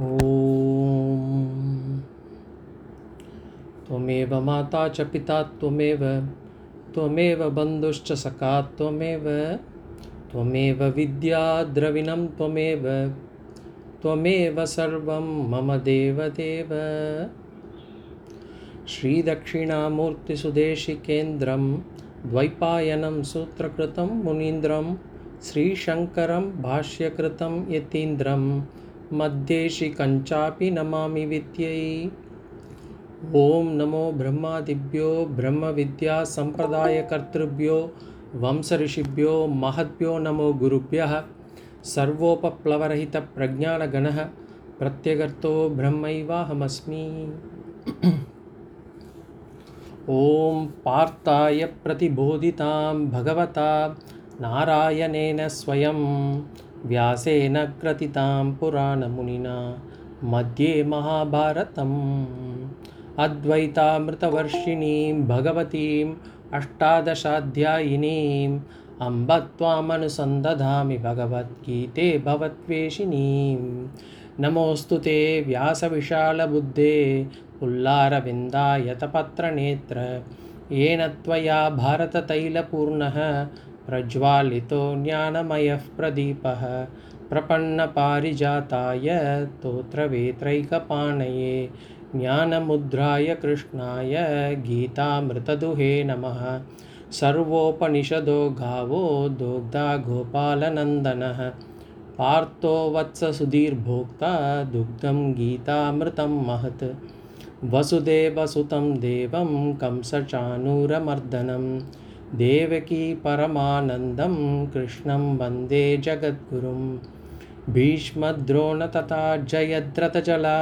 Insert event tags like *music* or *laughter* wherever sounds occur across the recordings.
ॐ त्वमेव माता च पिता त्वमेव त्वमेव बन्धुश्च सखा त्वमेव त्वमेव विद्या द्रविणं त्वमेव त्वमेव सर्वं मम देवदेव श्रीदक्षिणामूर्तिसुदेशिकेन्द्रं द्वैपायनं सूत्रकृतं मुनीन्द्रं श्रीशङ्करं भाष्यकृतं यतीन्द्रं मध्येशिकञ्चापि नमामि विद्यै। ॐ नमो ब्रह्मादिभ्यो ब्रह्मविद्यासम्प्रदायकर्तृभ्यो वंशऋषिभ्यो महद्भ्यो नमो गुरुभ्यः। सर्वोपप्लवरहितप्रज्ञानगणः प्रत्यगर्तो ब्रह्मैवाहमस्मि। ॐ पार्थाय प्रतिबोधितां भगवता नारायणेन स्वयं व्यासेन ग्रथितां पुराणमुनिना मध्ये महाभारतम्। अद्वैतामृतवर्षिणीं भगवतीम् अष्टादशाध्यायिनीम् अम्ब त्वामनुसन्दधामि भगवद्गीते भवद्वेषिणीं। नमोऽस्तु ते व्यासविशालबुद्धे पुल्लारविन्दायतपत्रनेत्र येन त्वया भारततैलपूर्णः प्रज्वालितो ज्ञानमयः प्रदीपः प्रपन्नपारिजाताय स्तोत्रवेत्रैकपाणये ज्ञानमुद्राय कृष्णाय गीतामृतदुहे नमः। सर्वोपनिषदो गावो दोग्धा गोपालनन्दनः। पार्थो वत्ससुधीर्भोक्ता दुग्धं गीतामृतं महत्। वसुदेवसुतं देवं कंसचाणूरमर्दनं देवकी परमानन्दं कृष्णं वन्दे जगद्गुरुं भीष्मद्रोण तथा जयद्रथजला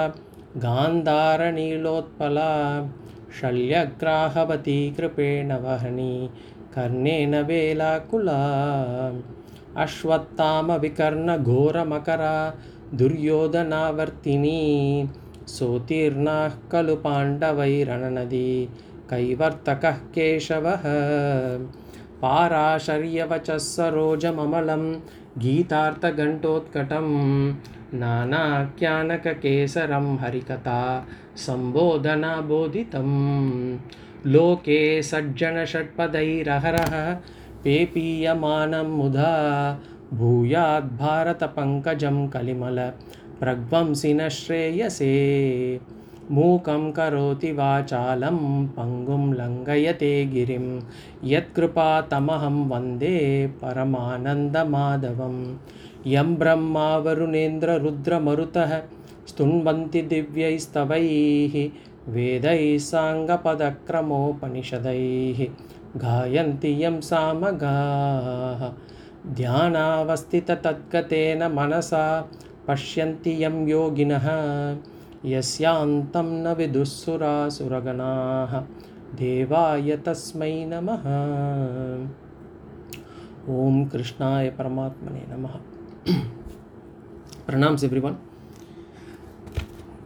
गान्धारनीलोत्पला शल्यग्राहवती कृपेण वहनी कर्णेन वेलाकुला अश्वत्थामविकर्णघोरमकरा दुर्योधनावर्तिनी सोत्तीर्णाः खलु पाण्डवैरणनदी कैवर्तकः केशवः पाराशर्यवचः सरोजममलं गीतार्थघण्टोत्कटं नानाख्यानककेसरं हरिकथा सम्बोधनाबोधितं लोके सज्जनषट्पदैरहरः पेपीयमानं मुधा भूयाद्भारतपङ्कजं कलिमल प्रध्वंसिनः श्रेयसे। मूकं करोति वाचालं पङ्गुं लङ्घयते गिरिं। यत्कृपातमहं वन्दे परमानन्दमाधवं यं ब्रह्मा वरुणेन्द्ररुद्रमरुतः स्तुन्वन्ति दिव्यैस्तवैः वेदैः साङ्गपदक्रमोपनिषदैः। गायन्ति यं सामगाः। ध्यानावस्थिततद्गतेन मनसा पश्यन्ति यं योगिनः यस्यान्तं न विदुःसुरासुरगणाः। देवाय तस्मै नमः। ओम कृष्णाय परमात्मने नमः। प्रणाम्स everyone.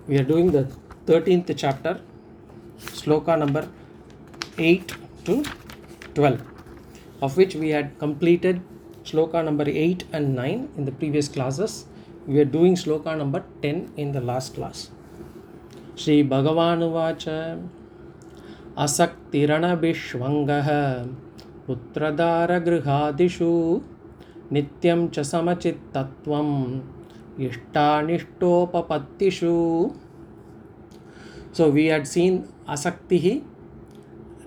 We are doing the thirteenth chapter shloka number eight to twelve of which we had completed shloka number eight and nine in the previous classes we are doing shloka number ten in the last class श्रीभगवानुवाच। असक्तिरणभिष्वङ्गः पुत्रदारगृहादिषु, नित्यं च समचित्तत्वम् इष्टानिष्टोपपत्तिषु। So we had seen असक्तिः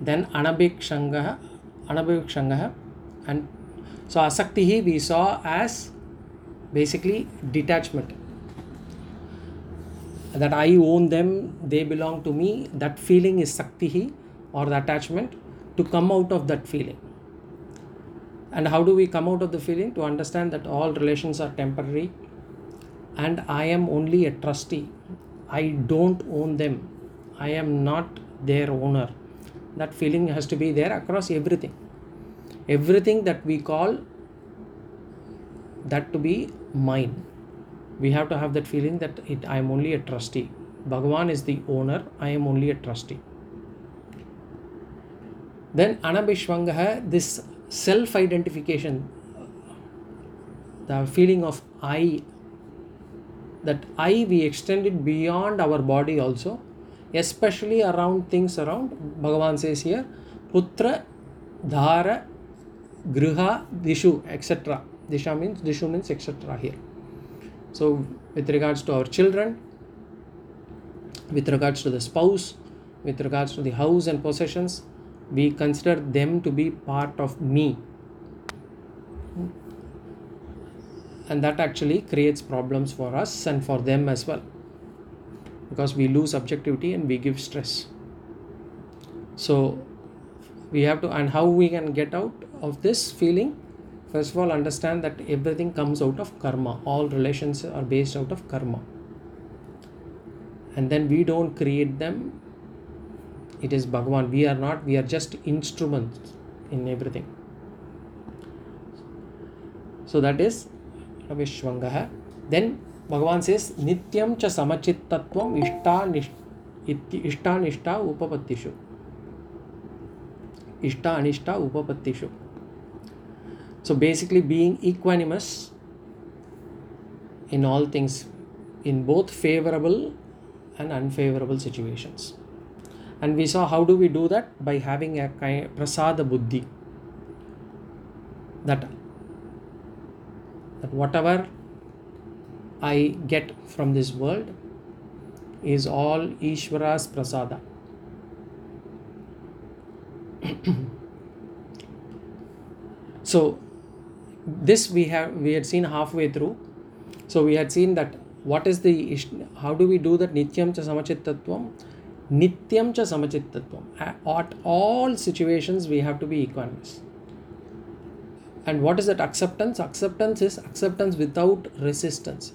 then अनभिक्षङ्गः अनभिक्षङ्गः and so असक्तिः we saw as basically detachment That I own them, they belong to me. That feeling is saktihi or the attachment to come out of that feeling. And how do we come out of the feeling? To understand that all relations are temporary and I am only a trustee. I don't own them. I am not their owner. That feeling has to be there across everything. Everything that we call that to be mine. We have to have that feeling that it, I am only a trustee. Bhagavan is the owner, I am only a trustee. Then Anabhishwangaha, this self identification, the feeling of I that I we extend it beyond our body also, especially around things around. Bhagavan says here, Putra, Dhara, Griha, Dishu, etc. Disha means Dishu means etc. here. So with regards to our children, with regards to the spouse, with regards to the house and possessions, we consider them to be part of me. And that actually creates problems for us and for them as well. Because we lose objectivity and we give stress. So we have to, and how we can get out of this feeling? First of all, understand that everything comes out of karma. All relations are based out of karma. And then we don't create them it is Bhagavan. We are not, we are just instruments in everything. So that is Vishwangaha. Then Bhagavan says, Nityam cha samachitatvam ishta ishta nishta upapattishu. Ishta anishta upapattishu. So basically being equanimous in all things, in both favorable and unfavorable situations. And we saw how do we do that? By having a kind prasada buddhi. That that whatever i get from this world is all ishvara's prasada. *clears throat* So this we have we had seen halfway through so we had seen that what is the how do we do that nityam cha samachittatvam Nityam cha samachittatvam. At all situations, we have to be equanimous. And what is that acceptance? Acceptance is acceptance without resistance,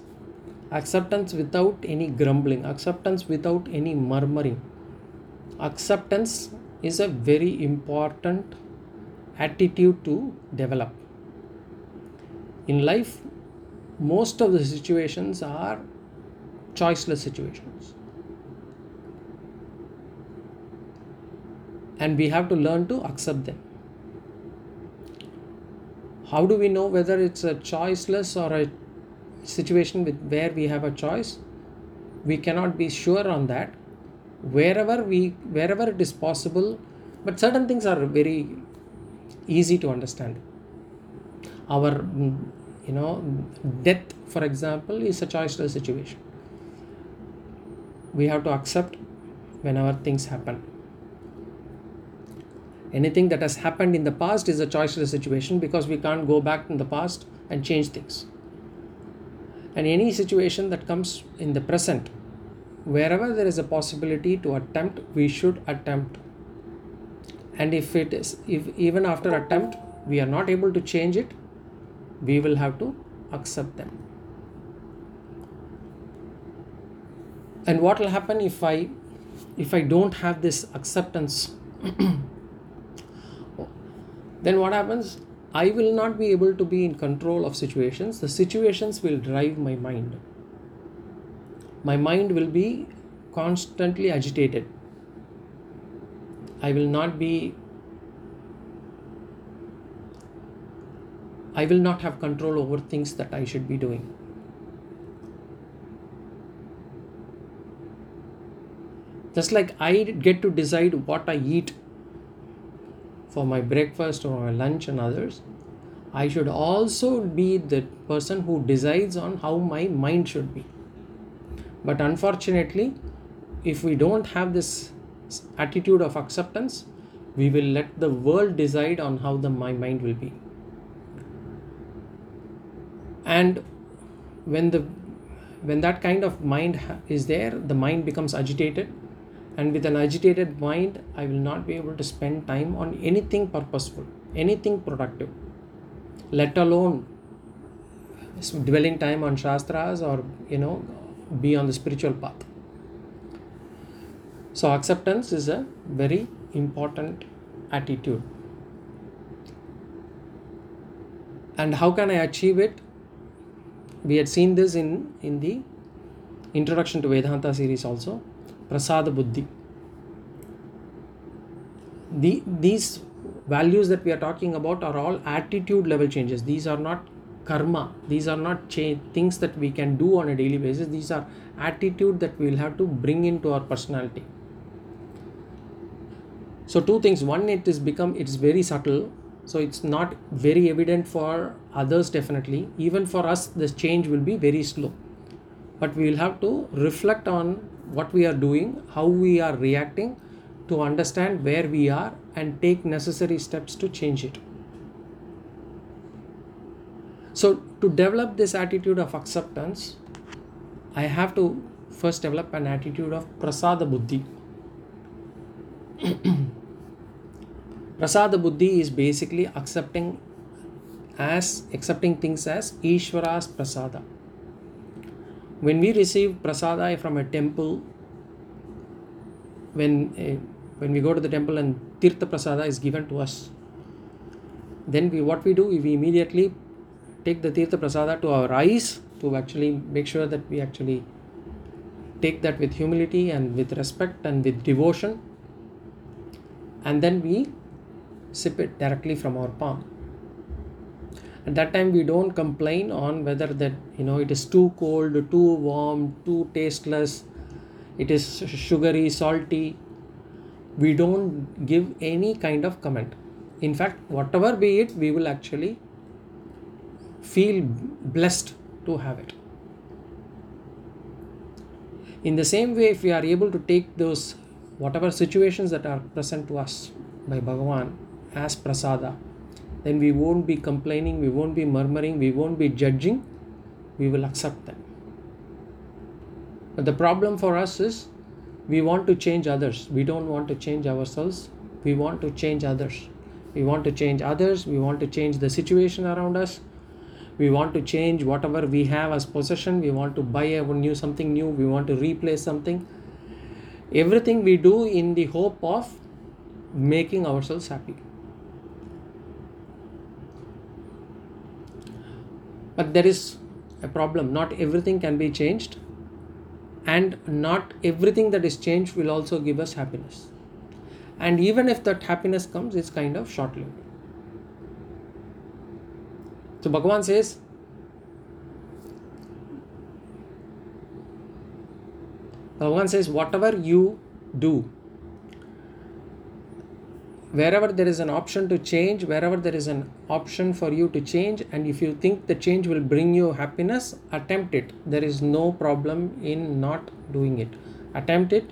acceptance without any grumbling, acceptance without any murmuring. Acceptance is a very important attitude to develop. In life, most of the situations are choiceless situations and we have to learn to accept them. How do we know whether it's a choiceless or a situation with where we have a choice? We cannot be sure on that. Wherever we wherever it is possible, but certain things are very easy to understand. Our mm, you know death, for example, is a choiceless situation. We have to accept whenever things happen. Anything that has happened in the past is a choiceless situation because we can't go back in the past and change things. And any situation that comes in the present wherever there is a possibility to attempt we should attempt. And if it is if even after attempt we are not able to change it we will have to accept them and what will happen if i if i don't have this acceptance *clears throat* then what happens? I will not be able to be in control of situations. The situations will drive my mind. My mind will be constantly agitated. I will not be I will not have control over things that I should be doing. Just like I get to decide what I eat for my breakfast or my lunch and others, I should also be the person who decides on how my mind should be. But unfortunately, if we don't have this attitude of acceptance, we will let the world decide on how the my mind will be. And when the when that kind of mind is there, the mind becomes agitated. And with an agitated mind i will not be able to spend time on anything purposeful anything productive let alone dwelling time on shastras or you know be on the spiritual path. So acceptance is a very important attitude. And how can i achieve it we had seen this in in the introduction to vedanta series also prasada buddhi the, these values that we are talking about are all attitude level changes these are not karma. These are not things that we can do on a daily basis. These are attitude that we will have to bring into our personality. So two things. One, it is become it's very subtle. So it's not very evident for others definitely. Even for us, this change will be very slow. But we will have to reflect on what we are doing, how we are reacting to understand where we are and take necessary steps to change it. So, to develop this attitude of acceptance, I have to first develop an attitude of prasada buddhi. *clears throat* prasada buddhi is basically accepting as accepting things as Ishvara's prasada. When we receive prasada from a temple, when uh, when we go to the temple and tirtha prasada is given to us, then we what we do is we immediately take the tirtha prasada to our eyes to actually make sure that we actually take that with humility and with respect and with devotion and then we sip it directly from our palm. At that time we don't complain on whether that you know it is too cold too warm too tasteless it is sugary salty. We don't give any kind of comment. In fact whatever be it we will actually feel blessed to have it. In the same way, if we are able to take those whatever situations that are present to us by Bhagavan as prasada, then we won't be complaining, we won't be murmuring, we won't be judging, we will accept them. But the problem for us is we want to change others, we don't want to change ourselves, we want to change others. We want to change others, we want to change the situation around us, we want to change whatever we have as possession. We want to buy a new something new. We want to replace something. Everything we do in the hope of making ourselves happy but there is a problem. Not everything can be changed and not everything that is changed will also give us happiness. And even if that happiness comes it's kind of short lived so Bhagavan says, Bhagavan says, whatever you do, wherever there is an option to change, wherever there is an option for you to change, and if you think the change will bring you happiness, attempt it. There is no problem in not doing it. Attempt it.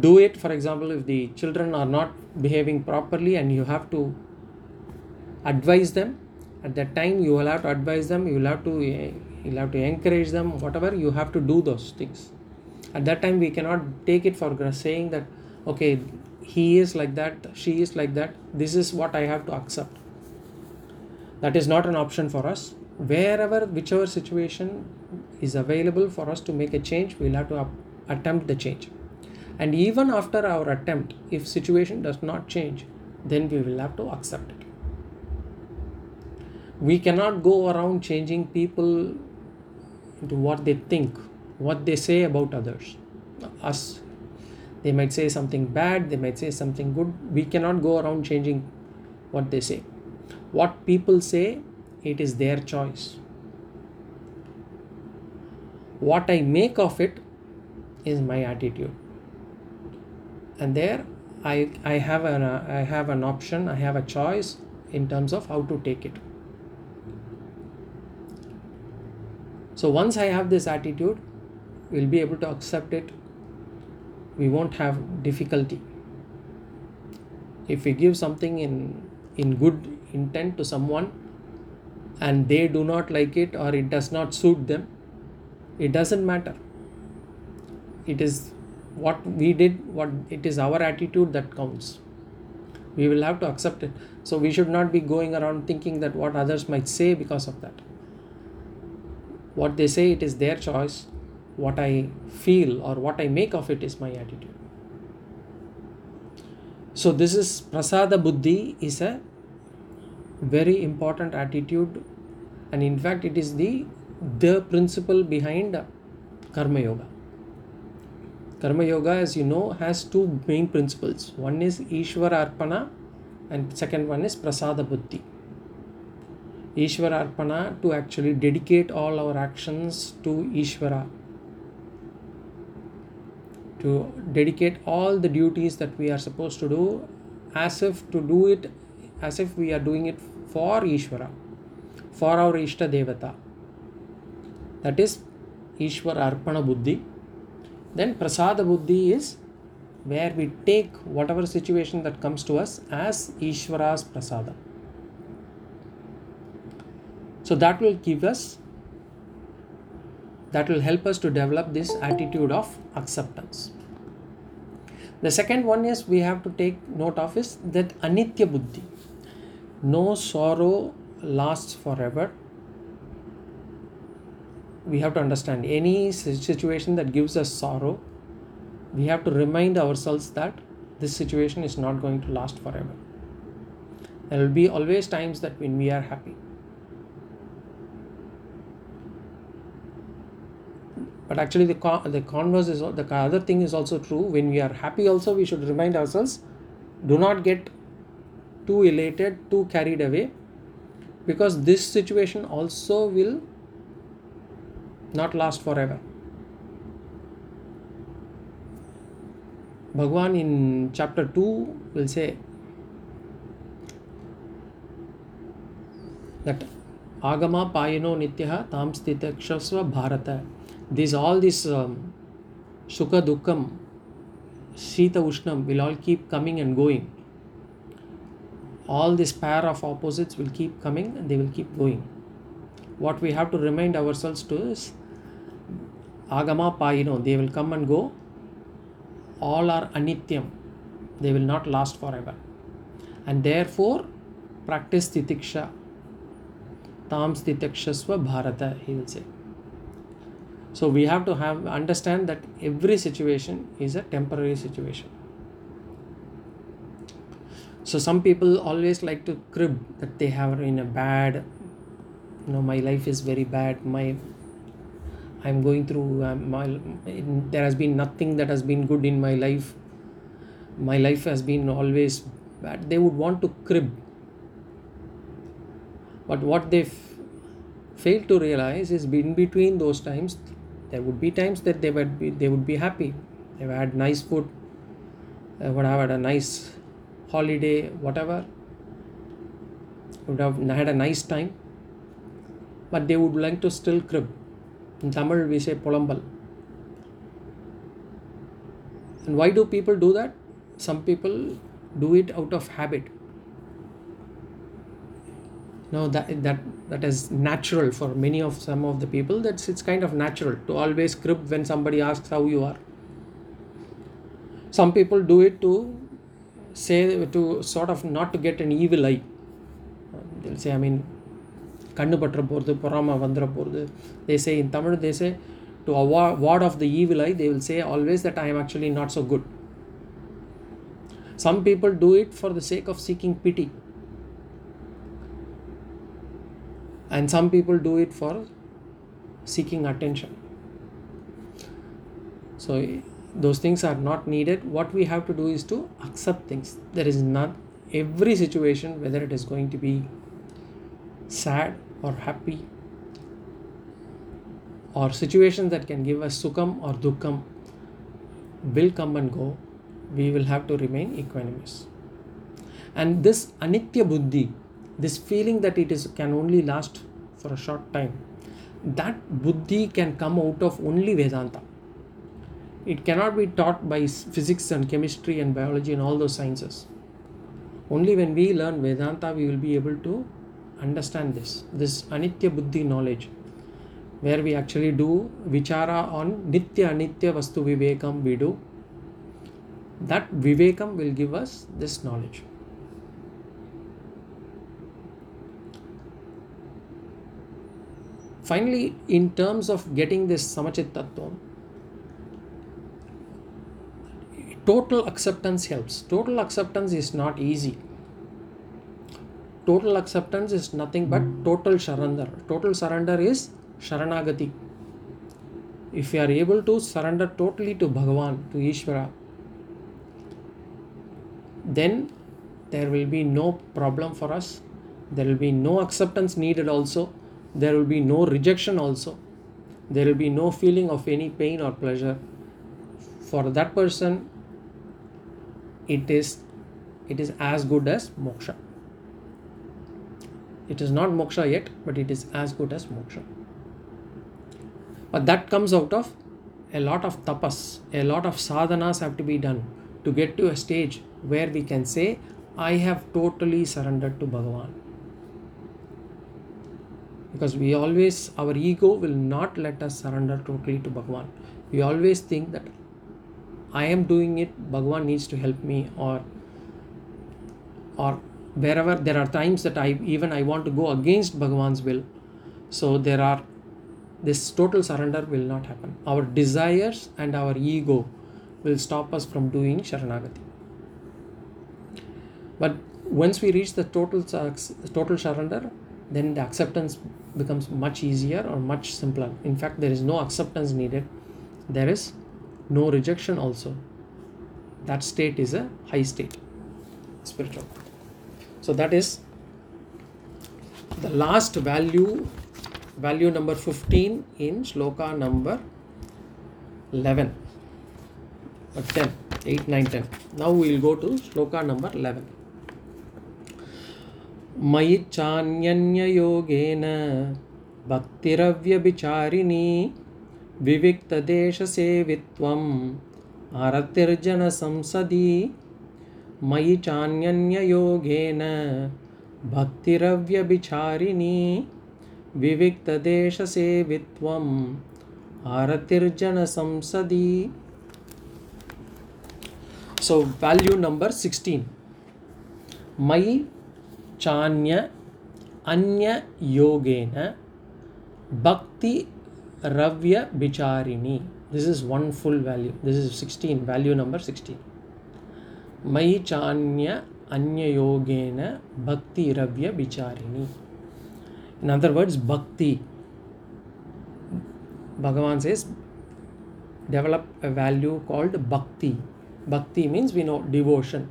Do it, for example, if the children are not behaving properly and you have to advise them, at that time you will have to advise them you will have to eh, you'll have to encourage them whatever you have to do those things at that time we cannot take it for saying that okay he is like that she is like that this is what i have to accept. That is not an option for us. Wherever whichever situation is available for us to make a change we'll have to attempt the change. And even after our attempt if situation does not change then we will have to accept it. We cannot go around changing people into what they think what they say about others. Us they might say something bad they might say something good. We cannot go around changing what they say. What people say it is their choice. What i make of it is my attitude. And there i i have an uh, i have an option i have a choice in terms of how to take it. So once I have this attitude, we'll be able to accept it. We won't have difficulty. If we give something in in good intent to someone and they do not like it or it does not suit them, it doesn't matter. It is what we did, what it is our attitude that counts. We will have to accept it. So we should not be going around thinking that what others might say because of that what they say it is their choice what i feel or what i make of it is my attitude. So this is prasada buddhi is a very important attitude and in fact it is the the principle behind karma yoga. Karma yoga as you know has two main principles. One is ishvara arpana and second one is prasada buddhi. Ishvara Arpana to actually dedicate all our actions to Ishvara. To dedicate all the duties that we are supposed to do as if to do it as if we are doing it for Ishvara, for our Ishta Devata. That is Ishvara Arpana Buddhi. Then Prasada Buddhi is where we take whatever situation that comes to us as Ishvara's Prasada. So that will give us, that will help us to develop this attitude of acceptance. The second one is we have to take note of is that Anitya Buddhi. No sorrow lasts forever. We have to understand any situation that gives us sorrow, we have to remind ourselves that this situation is not going to last forever. There will be always times that when we are happy. But actually, the, con- the converse is the other thing is also true. When we are happy, also, we should remind ourselves do not get too elated, too carried away, because this situation also will not last forever. Bhagwan in chapter 2 will say that Agama Payano Nityaha Tam Bharata. These all this um, Sukha Dukkam, Sita Ushnam will all keep coming and going. All this pair of opposites will keep coming and they will keep going. What we have to remind ourselves to is Agama Payano, they will come and go. All are anityam. They will not last forever. And therefore practice titiksha. Tam titikshasva bharata he will say so we have to have understand that every situation is a temporary situation. So some people always like to crib that they have in a bad you know my life is very bad my i'm going through um, my there has been nothing that has been good in my life. My life has been always bad. They would want to crib. But what they f- fail to realize is in between those times there would be times that they would be they would be happy they've had nice food they would have had a nice holiday whatever would have had a nice time but they would like to still crib in Tamil, we say polambal. And why do people do that? Some people do it out of habit No, that that that is natural for many of some of the people. That's it's kind of natural to always crib when somebody asks how you are. Some people do it to say to sort of not to get an evil eye. They'll say, I mean, கண்ணு பற்ற போகிறது பொறாமல் வந்துட போகிறது they say in Tamil they say to அவா ward off the evil eye they will say always that I am actually not so good some people do it for the sake of seeking pity and some people do it for seeking attention. So those things are not needed. What we have to do is to accept things. There is not every situation whether it is going to be sad or happy or situations that can give us sukham or dukkam will come and go. We will have to remain equanimous. And this anitya buddhi this feeling that it is can only last for a short time that buddhi can come out of only vedanta. It cannot be taught by physics and chemistry and biology and all those sciences. Only when we learn vedanta we will be able to understand this this anitya buddhi knowledge where we actually do vichara on nitya anitya vastu vivekam we do. That vivekam will give us this knowledge finally in terms of getting this samachit tattva total acceptance helps. Total acceptance is not easy. Total acceptance is nothing but total surrender. Total surrender is sharanagati. If we are able to surrender totally to bhagavan to ishvara then there will be no problem for us. There will be no acceptance needed also there will be no rejection also. There will be no feeling of any pain or pleasure. For that person it is it is as good as moksha. It is not moksha yet but it is as good as moksha. But that comes out of a lot of tapas a lot of sadhanas have to be done to get to a stage where we can say i have totally surrendered to bhagavan because we always our ego will not let us surrender totally to bhagwan. We always think that i am doing it bhagwan needs to help me or or wherever there are times that i even i want to go against bhagwan's will. So there are this total surrender will not happen. Our desires and our ego will stop us from doing sharanagati. But once we reach the total total surrender then the acceptance becomes much easier or much simpler. In fact there is no acceptance needed. There is no rejection also. That state is a high state spiritual. So that is the last value value number 15 in shloka number 11 or 10 8 9 10 now we will go to shloka number 11 మయి చాన్యన్యయోగేన భక్తిరవ్యభిచారిణి వివిక్తదేశసేవిత్వం అరతిర్జన సంసది మయి చాన్యన్యయోగేన భక్తిరవ్యభిచారిణి వివిక్తదేశసేవిత్వం అరతిర్జన సంసది సో వాల్యూ నంబర్ సిక్స్టీన్ మై चान्य अन्य योगेन भक्ति रव्य विचारिणी। This is wonderful value this is sixteen value number sixteen मई चान्य अन्य योगेन भक्ति रव्य विचारिणी। इन अदर वर्ड्स भक्ति। भगवान से develop a value called bhakti. Bhakti means we know devotion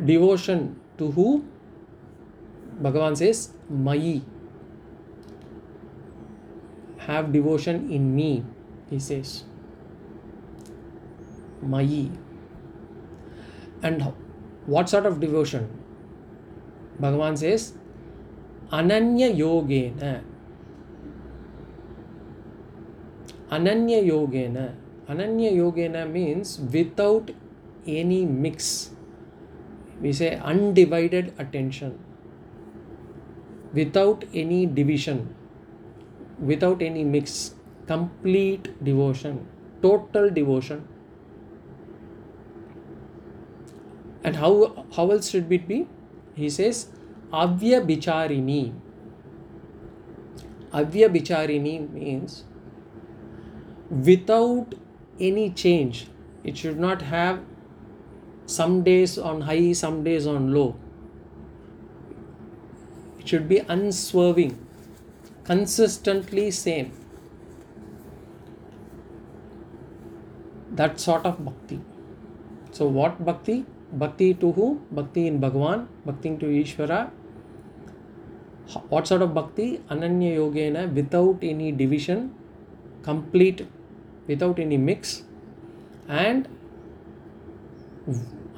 devotion to who bhagavan says mayi have devotion in me he says. Mayi and what sort of devotion? Bhagavan says ananya yogena. Ananya yogena. Ananya yogena means without any mix we say undivided attention without any division without any mix complete devotion total devotion. And how how else should it be? He says avya bicharini. Avya bicharini means without any change. It should not have some days on high some days on low. It should be unswerving. Consistently same. That sort of bhakti. So what bhakti? Bhakti to who? Bhakti in bhagwan bhakti to ishvara. What sort of bhakti? Ananya yogena without any division complete without any mix. And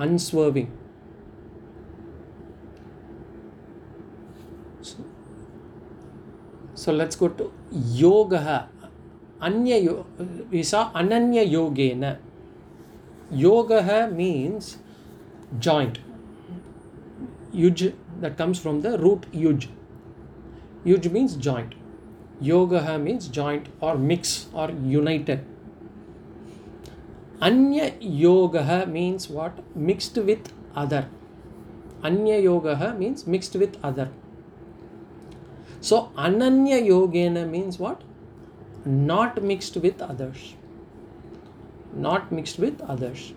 unswerving. So, so let's go to yoga anya yo- we saw ananya yogena. Yoga means joint. Yuj that comes from the root yuj. Yuj means joint. Yoga means joint or mix or united anya yoga means what? Mixed with other. Anya yoga means mixed with other. So ananya yogena means what? Not mixed with others. Not mixed with others.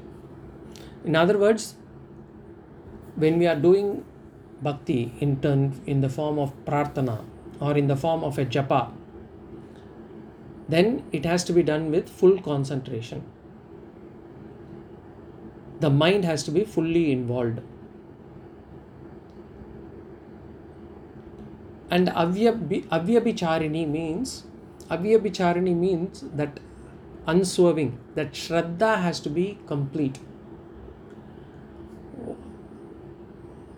In other words when we are doing bhakti in turn in the form of prarthana or in the form of a japa then it has to be done with full concentration the mind has to be fully involved And avyabhicharini means avyabhicharini means that unswerving, that shraddha has to be complete.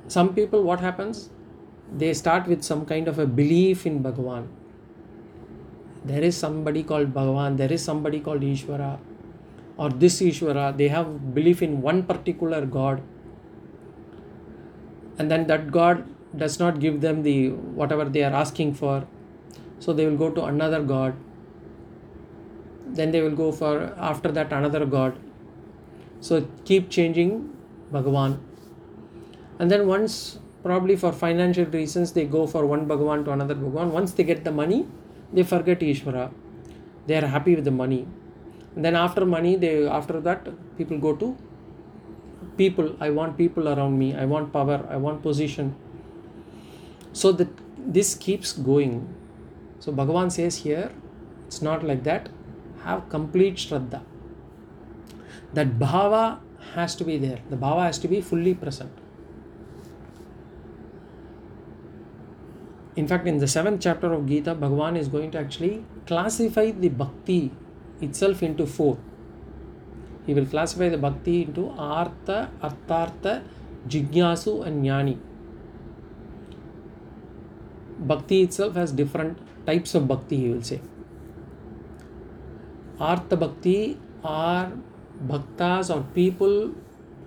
Some people, what happens? They start with some kind of a belief in Bhagavan. There is somebody called Bhagavan, there is somebody called Ishvara, or this Ishvara. They have belief in one particular God, and then that God does not give them the whatever they are asking for, so they will go to another God. Then they will go for after that another God. So keep changing Bhagavan and then once probably for financial reasons they go for one bhagavan to another bhagavan once they get the money they forget ishvara they are happy with the money then after money they after that people go to people. I want people around me. I want power. I want position. So that this keeps going. So bhagavan says here it's not like that. Have complete shraddha. That bhava has to be there. The bhava has to be fully present. In fact in the seventh chapter of gita bhagavan is going to actually classify the bhakti itself into four. He will classify the bhakti into artha arthartha jignasu and jnani. Bhakti itself has different types of bhakti he will say. Artha bhakti are bhaktas or people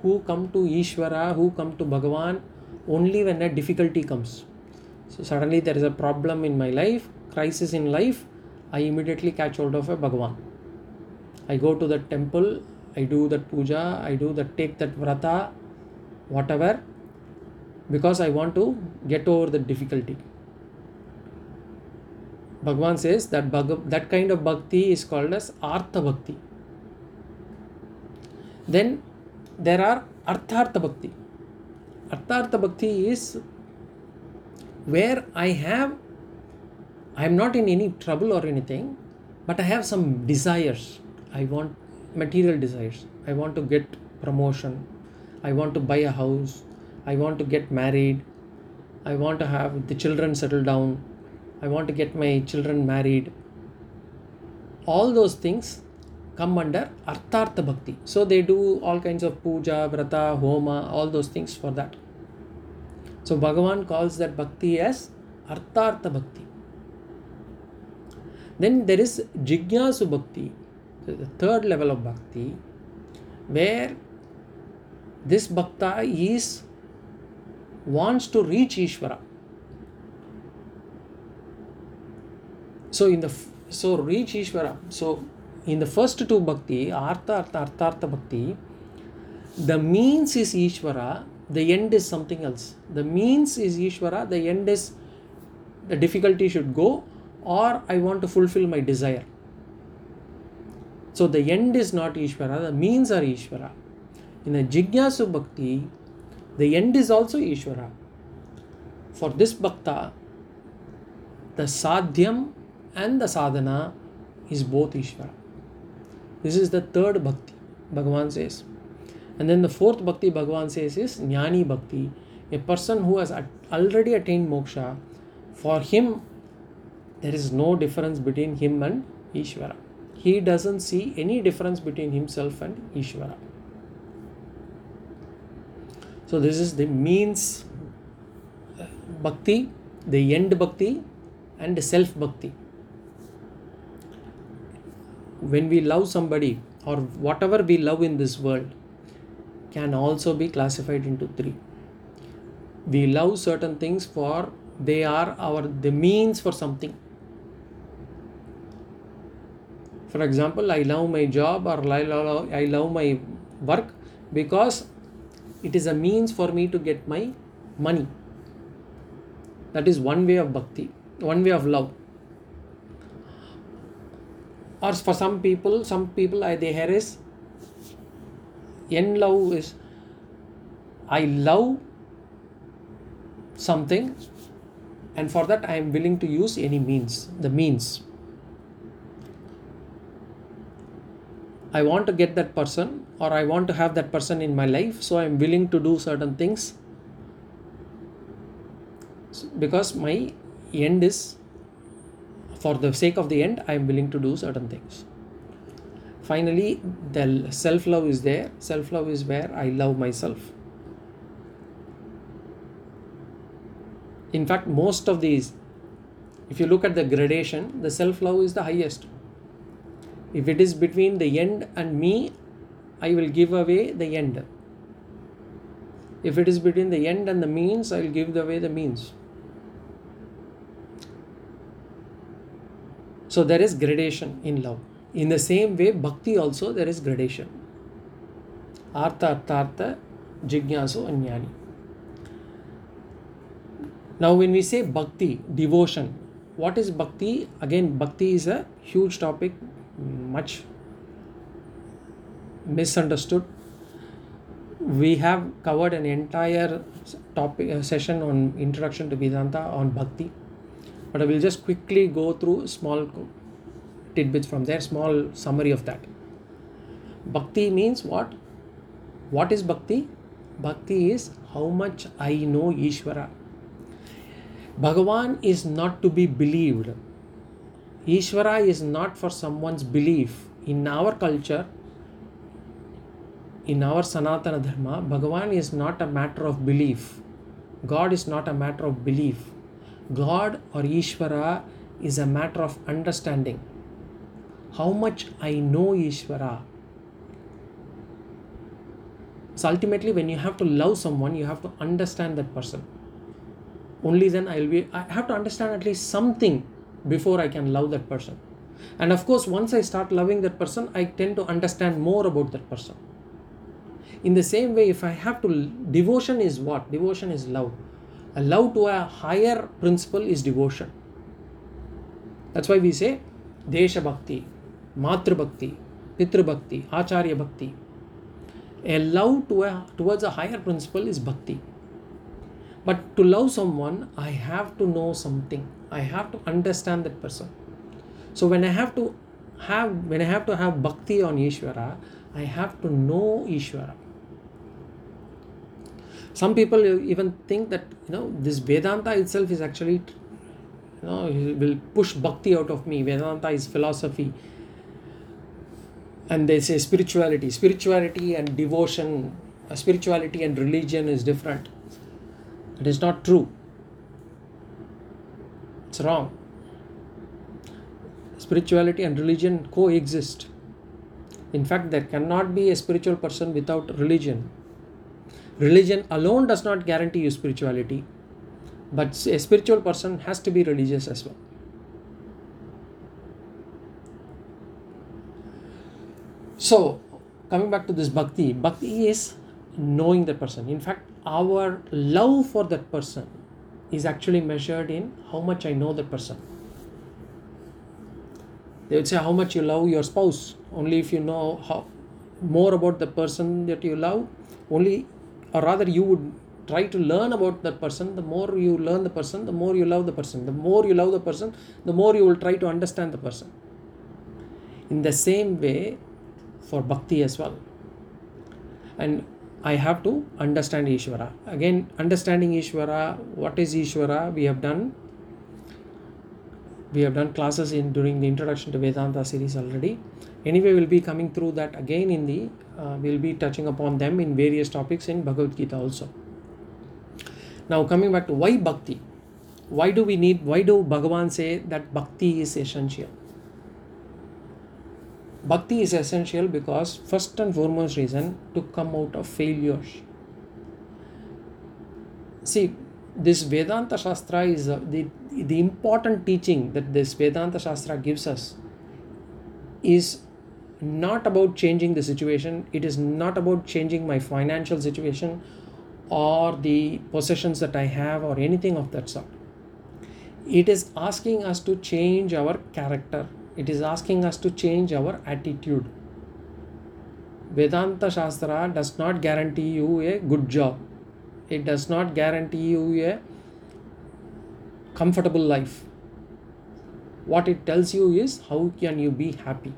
who come to ishvara who come to bhagavan only when a difficulty comes. So suddenly there is a problem in my life, crisis in life, I immediately catch hold of a Bhagavan. I go to the temple, I do that puja, I do that take that vrata, whatever, because I want to get over the difficulty. Bhagavan says that Bhag- that kind of bhakti is called as Artha Bhakti. Then there are Arthartha Bhakti. Arthartha Bhakti is where I have, I am not in any trouble or anything, but I have some desires. I want material desires. I want to get promotion. I want to buy a house. I want to get married. I want to have the children settle down. I want to get my children married. All those things come under Arthartha Bhakti. So they do all kinds of puja, vrata, homa, all those things for that. So Bhagavan calls that bhakti as Arthartha Bhakti. Then there is Jignasu Bhakti, the third level of bhakti, where this bhakta is wants to reach Ishvara. So in the so reach Ishvara. So in the first two bhakti, Artha, Artha, Arthartha Bhakti, the means is Ishvara, the end is something else. The means is Ishvara, the end is the difficulty should go, or I want to fulfill my desire. So the end is not Ishvara, the means are Ishvara. In a Jignasu Bhakti, the end is also Ishvara. For this Bhakta, the Sadhyam and the Sadhana is both Ishvara. This is the third Bhakti, Bhagavan says. And then the fourth Bhakti Bhagavan says is Jnani Bhakti, a person who has already attained moksha. For him, there is no difference between him and Ishvara. He doesn't see any difference between himself and Ishvara. So, this is the means bhakti, the end bhakti, and self bhakti. When we love somebody or whatever we love in this world can also be classified into three. We love certain things for they are our the means for something. For example, I love my job or I love, I love my work because it is a means for me to get my money. That is one way of bhakti, one way of love. Or for some people, some people I they is in love is I love something and for that I am willing to use any means, the means. I want to get that person or I want to have that person in my life, so I am willing to do certain things. Because my end is for the sake of the end i am willing to do certain things. Finally the self love is there. Self love is where i love myself. In fact most of these if you look at the gradation the self love is the highest if it is between the end and me i will give away the end. If it is between the end and the means i will give away the means. So there is gradation in love. In the same way bhakti also there is gradation. Artha arthartha jignasu anyani. Now when we say bhakti devotion what is bhakti? Again bhakti is a huge topic much misunderstood. We have covered an entire topic uh, session on introduction to vedanta on bhakti. But i will just quickly go through small tidbits from there small summary of that. Bhakti means what? What is bhakti? Bhakti is how much i know ishvara. Bhagavan is not to be believed ishvara is not for someone's belief. In our culture in our sanatana dharma bhagavan is not a matter of belief. God is not a matter of belief. God or ishvara is a matter of understanding. How much i know ishvara so ultimately when you have to love someone you have to understand that person. Only then i'll be i have to understand at least something before i can love that person. And of course once i start loving that person i tend to understand more about that person. In the same way if i have to devotion is what? Devotion is love. A love to a higher principle is devotion. That's why we say desha bhakti matra bhakti bhakti acharya bhakti. A love to a, towards a higher principle is bhakti. But to love someone i have to know something i have to understand that person. So when i have to have when i have to have bhakti on ishvara i have to know ishvara. Some people even think that you know this vedanta itself is actually you know will push bhakti out of me. Vedanta is philosophy. And they say spirituality. Spirituality and devotion uh, spirituality and religion is different. It is not true it's wrong. Spirituality and religion coexist. In fact there cannot be a spiritual person without religion. Religion alone does not guarantee you spirituality but a spiritual person has to be religious as well. So coming back to this bhakti bhakti is knowing the person. In fact our love for that person is actually measured in how much i know the person. They would say how much you love your spouse. Only if you know how more about the person that you love only or rather you would try to learn about that person the more you learn the person the more you love the person. The more you love the person the more you will try to understand the person. In the same way for bhakti as well. And i have to understand ishvara again understanding ishvara what is ishvara we have done we have done classes in during the introduction to vedanta series already. Anyway we'll be coming through that again in the uh, we'll be touching upon them in various topics in bhagavad gita also. Now coming back to why bhakti? Why do we need why do bhagavan say that bhakti is essential bhakti is essential because first and foremost reason to come out of failures. See this vedanta shastra is uh, the the important teaching that this vedanta shastra gives us is not about changing the situation. It is not about changing my financial situation or the possessions that i have or anything of that sort. It is asking us to change our character it is asking us to change our attitude. Vedanta shastra does not guarantee you a good job. It does not guarantee you a comfortable life. What it tells you is how can you be happy?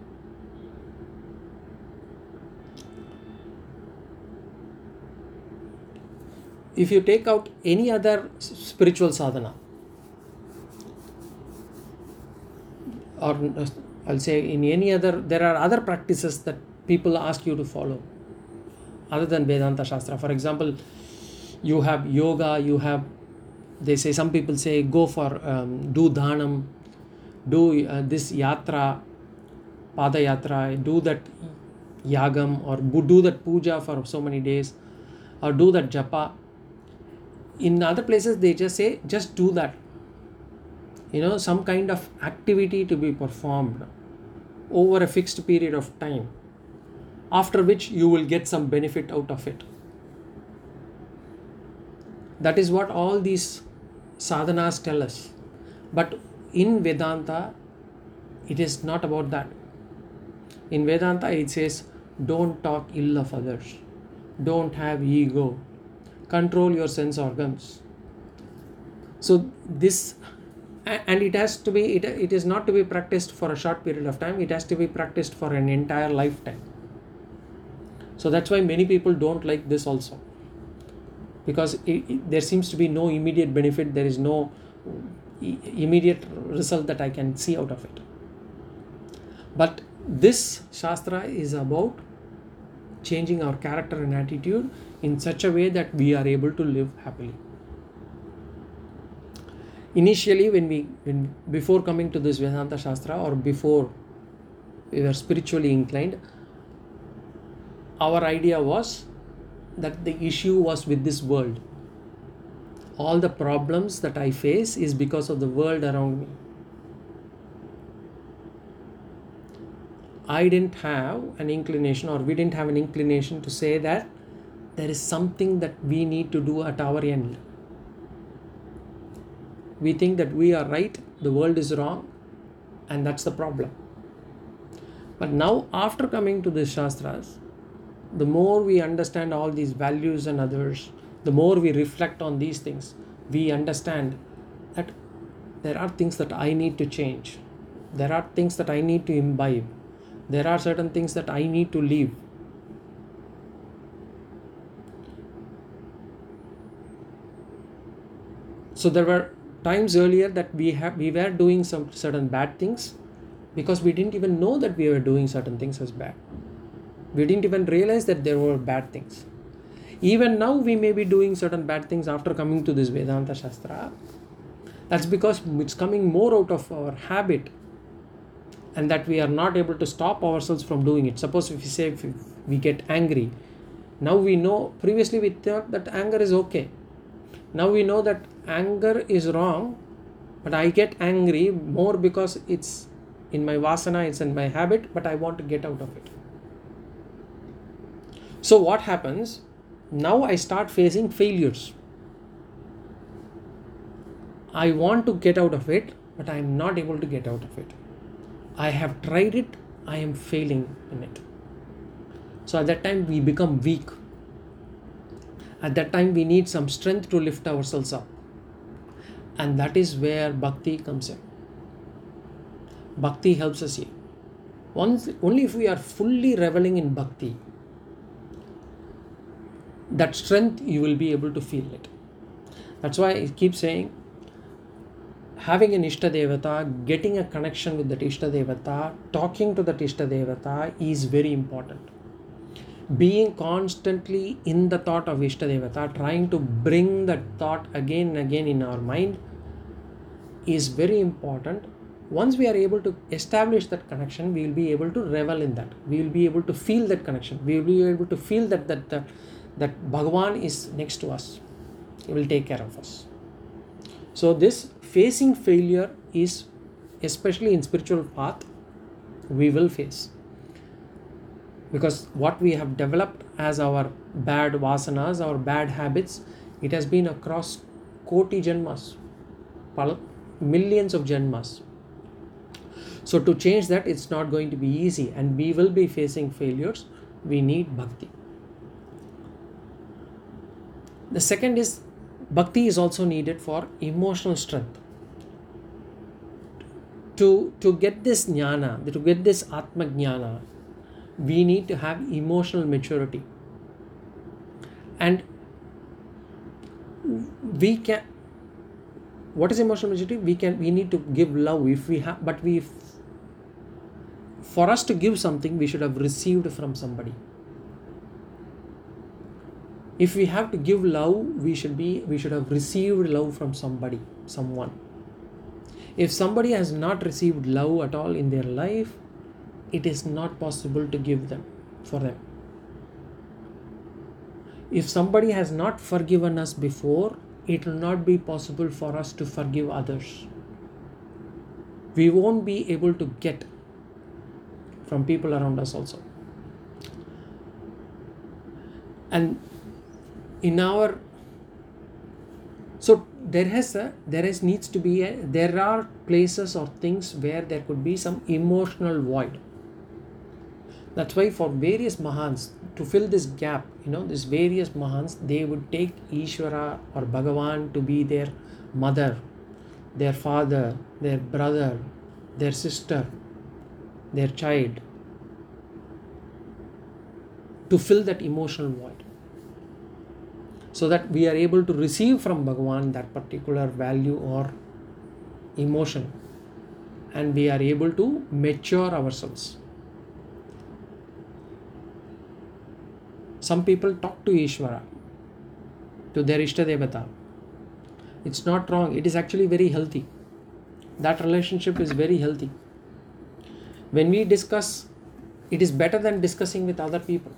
If you take out any other spiritual sadhana or uh, I'll say in any other, there are other practices that people ask you to follow other than Vedanta Shastra. For example, you have yoga, you have, they say, some people say, go for, um, do dhanam, do uh, this yatra, pada yatra, do that yagam, or do that puja for so many days, or do that japa. In other places, they just say, just do that you know some kind of activity to be performed over a fixed period of time after which you will get some benefit out of it. That is what all these sadhanas tell us. But in vedanta it is not about that. In vedanta it says don't talk ill of others. Don't have ego. Control your sense organs. So this and it has to be it, it is not to be practiced for a short period of time it has to be practiced for an entire lifetime. So that's why many people don't like this also. Because it, it, there seems to be no immediate benefit there is no immediate result that i can see out of it. But this shastra is about changing our character and attitude in such a way that we are able to live happily initially when we when before coming to this vedanta shastra or before we were spiritually inclined our idea was that the issue was with this world. All the problems that i face is because of the world around me. I didn't have an inclination or we didn't have an inclination to say that there is something that we need to do at our end we think that we are right, the world is wrong, and that's the problem. But now, after coming to the Shastras, the more we understand all these values and others, the more we reflect on these things, we understand that there are things that I need to change. There are things that I need to imbibe. There are certain things that I need to leave. So there were times earlier that we have we were doing some certain bad things because we didn't even know that we were doing certain things as bad. We didn't even realize that there were bad things. Even now we may be doing certain bad things after coming to this vedanta shastra. That's because it's coming more out of our habit and that we are not able to stop ourselves from doing it. Suppose if we say if we get angry now we know previously we thought that anger is okay. Now we know that anger is wrong but i get angry more because it's in my vasana it's in my habit but i want to get out of it. So what happens? Now i start facing failures. I want to get out of it but i am not able to get out of it. I have tried it i am failing in it. So at that time we become weak. At that time we need some strength to lift ourselves up and that is where bhakti comes in. Bhakti helps us here. Once only if we are fully reveling in bhakti that strength you will be able to feel it. That's why i keep saying having an ishta devata getting a connection with that ishta devata talking to that ishta devata is very important. Being constantly in the thought of Ishtadevata, trying to bring that thought again and again in our mind is very important. Once we are able to establish that connection, we will be able to revel in that. We will be able to feel that connection. We will be able to feel that that that, that Bhagavan is next to us. He will take care of us. So this facing failure is especially in spiritual path we will face because what we have developed as our bad vasanas, our bad habits, it has been across koti janmas, millions of janmas. So to change that, it's not going to be easy, and we will be facing failures. We need bhakti. The second is bhakti is also needed for emotional strength. To, to get this jnana, to get this atma jnana, we need to have emotional maturity and we can what is emotional maturity we can we need to give love if we have but we for us to give something, we should have received from somebody. If we have to give love, we should be we should have received love from somebody, someone. If somebody has not received love at all in their life, it is not possible to give them for them. If somebody has not forgiven us before, it will not be possible for us to forgive others. We won't be able to get from people around us also. And in our so there has a there has needs to be a there are places or things where there could be some emotional void that's why for various mahans to fill this gap you know these various mahans they would take ishvara or bhagavan to be their mother their father their brother their sister their child to fill that emotional void. So that we are able to receive from bhagavan that particular value or emotion and we are able to mature ourselves some people talk to Ishvara, to their Ishtadevata. It's not wrong, it is actually very healthy. That relationship is very healthy. When we discuss, it is better than discussing with other people.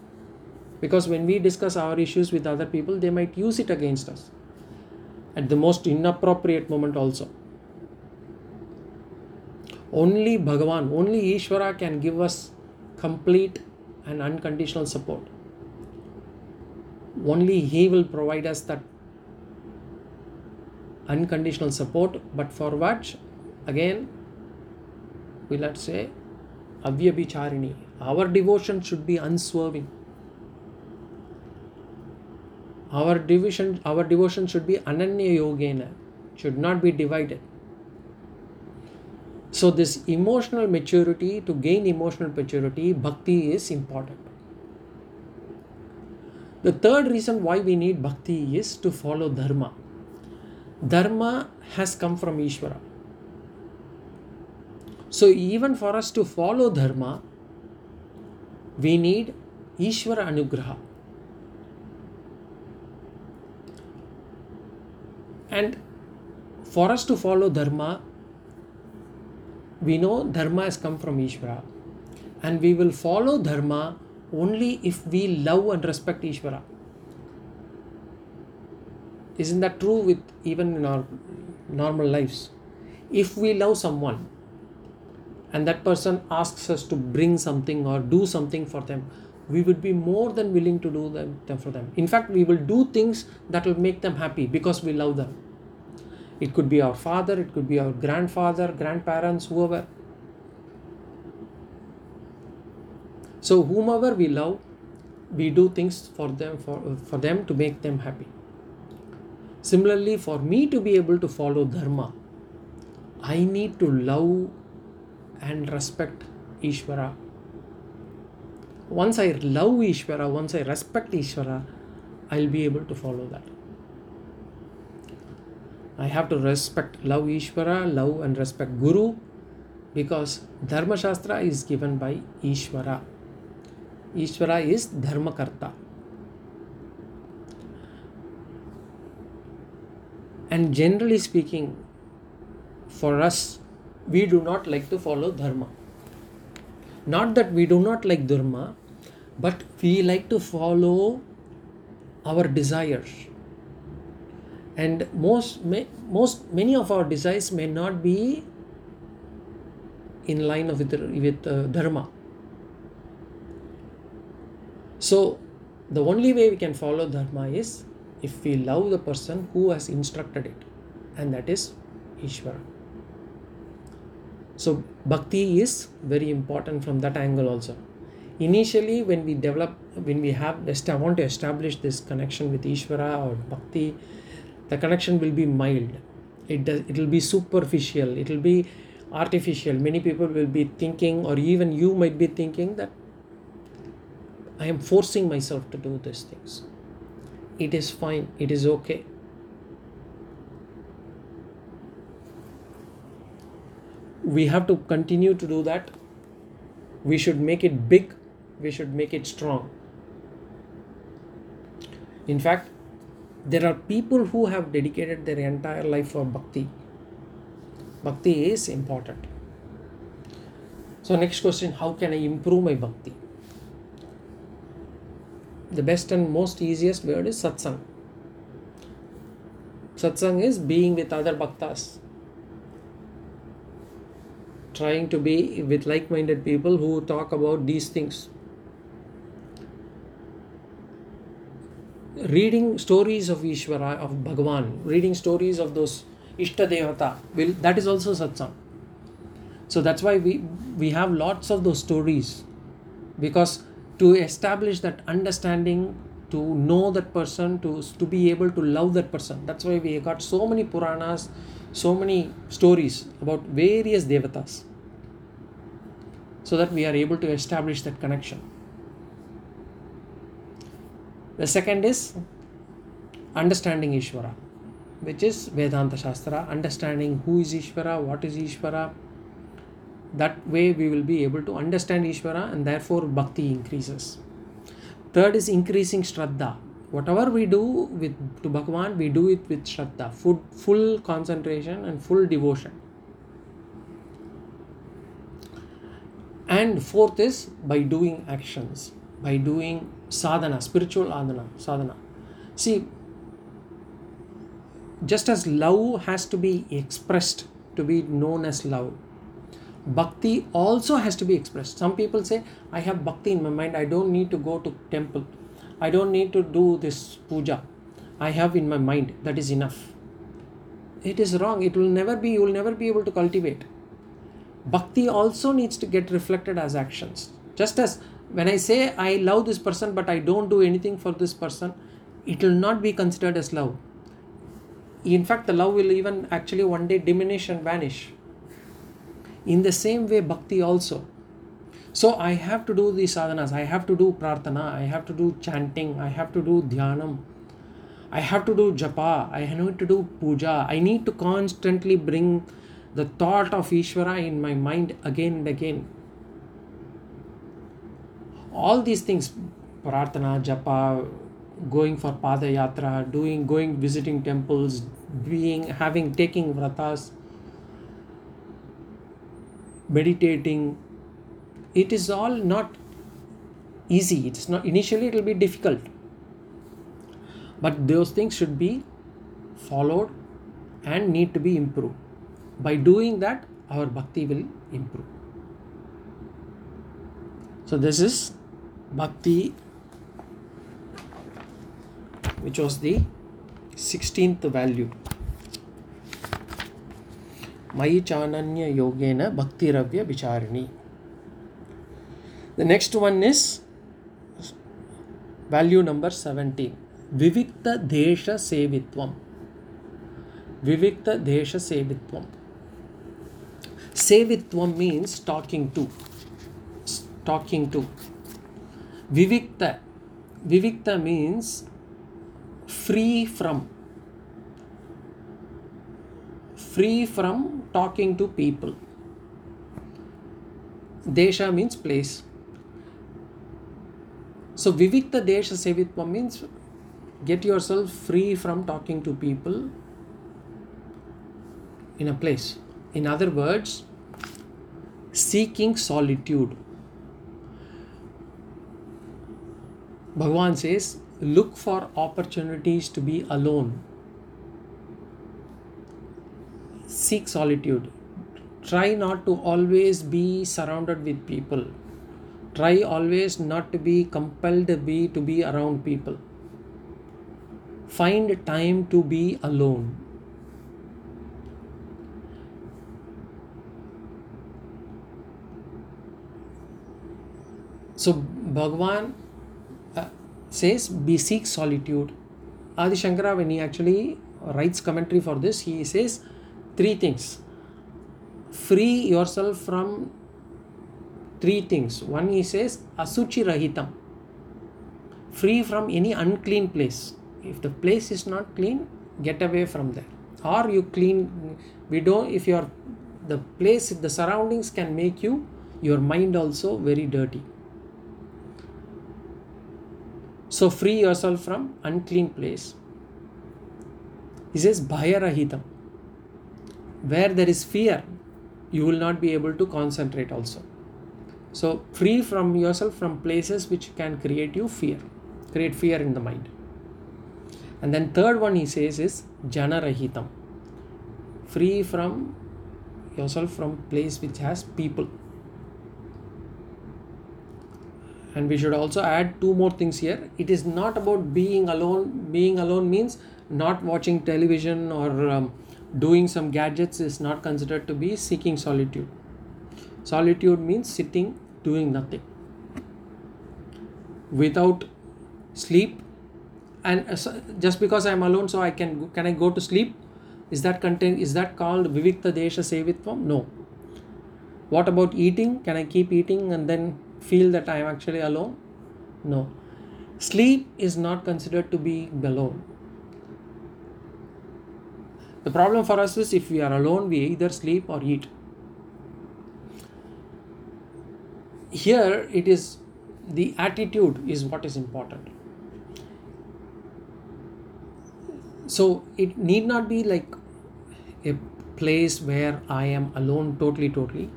Because when we discuss our issues with other people, they might use it against us at the most inappropriate moment, also. Only Bhagavan, only Ishvara can give us complete and unconditional support only He will provide us that unconditional support. But for what? Again, we let's say Avyabhicharini. Our devotion should be unswerving. Our devotion, our devotion should be ananya yogena, should not be divided. So this emotional maturity, to gain emotional maturity, bhakti is important. The third reason why we need bhakti is to follow dharma. Dharma has come from Ishvara. So, even for us to follow dharma, we need Ishvara Anugraha. And for us to follow dharma, we know dharma has come from Ishvara. And we will follow dharma only if we love and respect Ishvara. Isn't that true with even in our normal lives? If we love someone and that person asks us to bring something or do something for them, we would be more than willing to do them, for them. In fact, we will do things that will make them happy because we love them. It could be our father, it could be our grandfather, grandparents, whoever So whomever we love, we do things for them for, for them to make them happy. Similarly, for me to be able to follow dharma, I need to love and respect Ishvara. Once I love Ishvara, once I respect Ishvara, I'll be able to follow that. I have to respect, love Ishvara, love and respect Guru because Dharma Shastra is given by Ishvara. Ishvara is Dharmakarta. And generally speaking, for us, we do not like to follow Dharma. Not that we do not like Dharma, but we like to follow our desires. And most, most many of our desires may not be in line with, with uh, Dharma so, the only way we can follow Dharma is if we love the person who has instructed it, and that is Ishvara. So, bhakti is very important from that angle also. Initially, when we develop, when we have, want to establish this connection with Ishvara or bhakti, the connection will be mild. It does, it will be superficial. It will be artificial. Many people will be thinking, or even you might be thinking that I am forcing myself to do these things. It is fine, it is okay. We have to continue to do that we should make it big, we should make it strong. In fact, there are people who have dedicated their entire life for bhakti. Bhakti is important. So, next question How can I improve my bhakti? The best and most easiest word is satsang. Satsang is being with other bhaktas, trying to be with like minded people who talk about these things. Reading stories of Ishvara, of Bhagavan, reading stories of those Ishta Devata, will, that is also satsang. So that's why we, we have lots of those stories because to establish that understanding to know that person to to be able to love that person. That's why we got so many puranas so many stories about various devatas so that we are able to establish that connection. The second is understanding ishvara which is vedanta shastra understanding who is ishvara what is ishvara that way we will be able to understand Ishvara and therefore bhakti increases. Third is increasing Shraddha. Whatever we do with to Bhagavan, we do it with Shraddha, full, full concentration and full devotion. And fourth is by doing actions, by doing sadhana, spiritual adhana, sadhana. See, just as love has to be expressed to be known as love, bhakti also has to be expressed. Some people say i have bhakti in my mind. I don't need to go to temple. I don't need to do this puja. I have in my mind. That is enough. It is wrong. It will never be you will never be able to cultivate. Bhakti also needs to get reflected as actions. Just as when i say i love this person but i don't do anything for this person it will not be considered as love. In fact the love will even actually one day diminish and vanish in the same way, bhakti also. So I have to do these sadhanas, I have to do prarthana, I have to do chanting, I have to do dhyanam, I have to do japa, I need to do puja, I need to constantly bring the thought of Ishvara in my mind again and again. All these things, prarthana, japa, going for pada yatra, doing, going, visiting temples, being, having, taking vratas, meditating it is all not easy. It's not initially it will be difficult. But those things should be followed and need to be improved. By doing that our bhakti will improve. So this is bhakti which was the 16th value मयि चानन्य योगेन भक्तिरव्य विचारिणी the next one is value number seventeen विविक्त देश सेवित्व विविक्त देश सेवित्व सेवित्व means talking to talking to विविक्त विविक्त means free from free from talking to people. Desha means place. So Vivikta Desha Sevitva means get yourself free from talking to people in a place. In other words, seeking solitude. Bhagavan says, look for opportunities to be alone seek solitude. Try not to always be surrounded with people. Try always not to be compelled to be to be around people. Find time to be alone. So bhagwan uh, says be seek solitude. Adi shankara when he actually writes commentary for this he says three things. Free yourself from three things. One he says asuchi rahitam free from any unclean place. If the place is not clean get away from there. Or you clean we don't if your the place the surroundings can make you your mind also very dirty. So free yourself from unclean place. He says bhayarahitam where there is fear you will not be able to concentrate also. So free from yourself from places which can create you fear create fear in the mind. And then third one he says is janarahitam free from yourself from place which has people. And we should also add two more things here. It is not about being alone. Being alone means not watching television or um, doing some gadgets is not considered to be seeking solitude. Solitude means sitting doing nothing. Without sleep and uh, just because i am alone so i can can i go to sleep? Is that content is that called vivikta desha sevitvam? No. What about eating? Can i keep eating and then feel that i am actually alone? No. Sleep is not considered to be alone the problem for us is if we are alone, we either sleep or eat. Here it is the attitude is what is important. So it need not be like a place where I am alone totally, totally.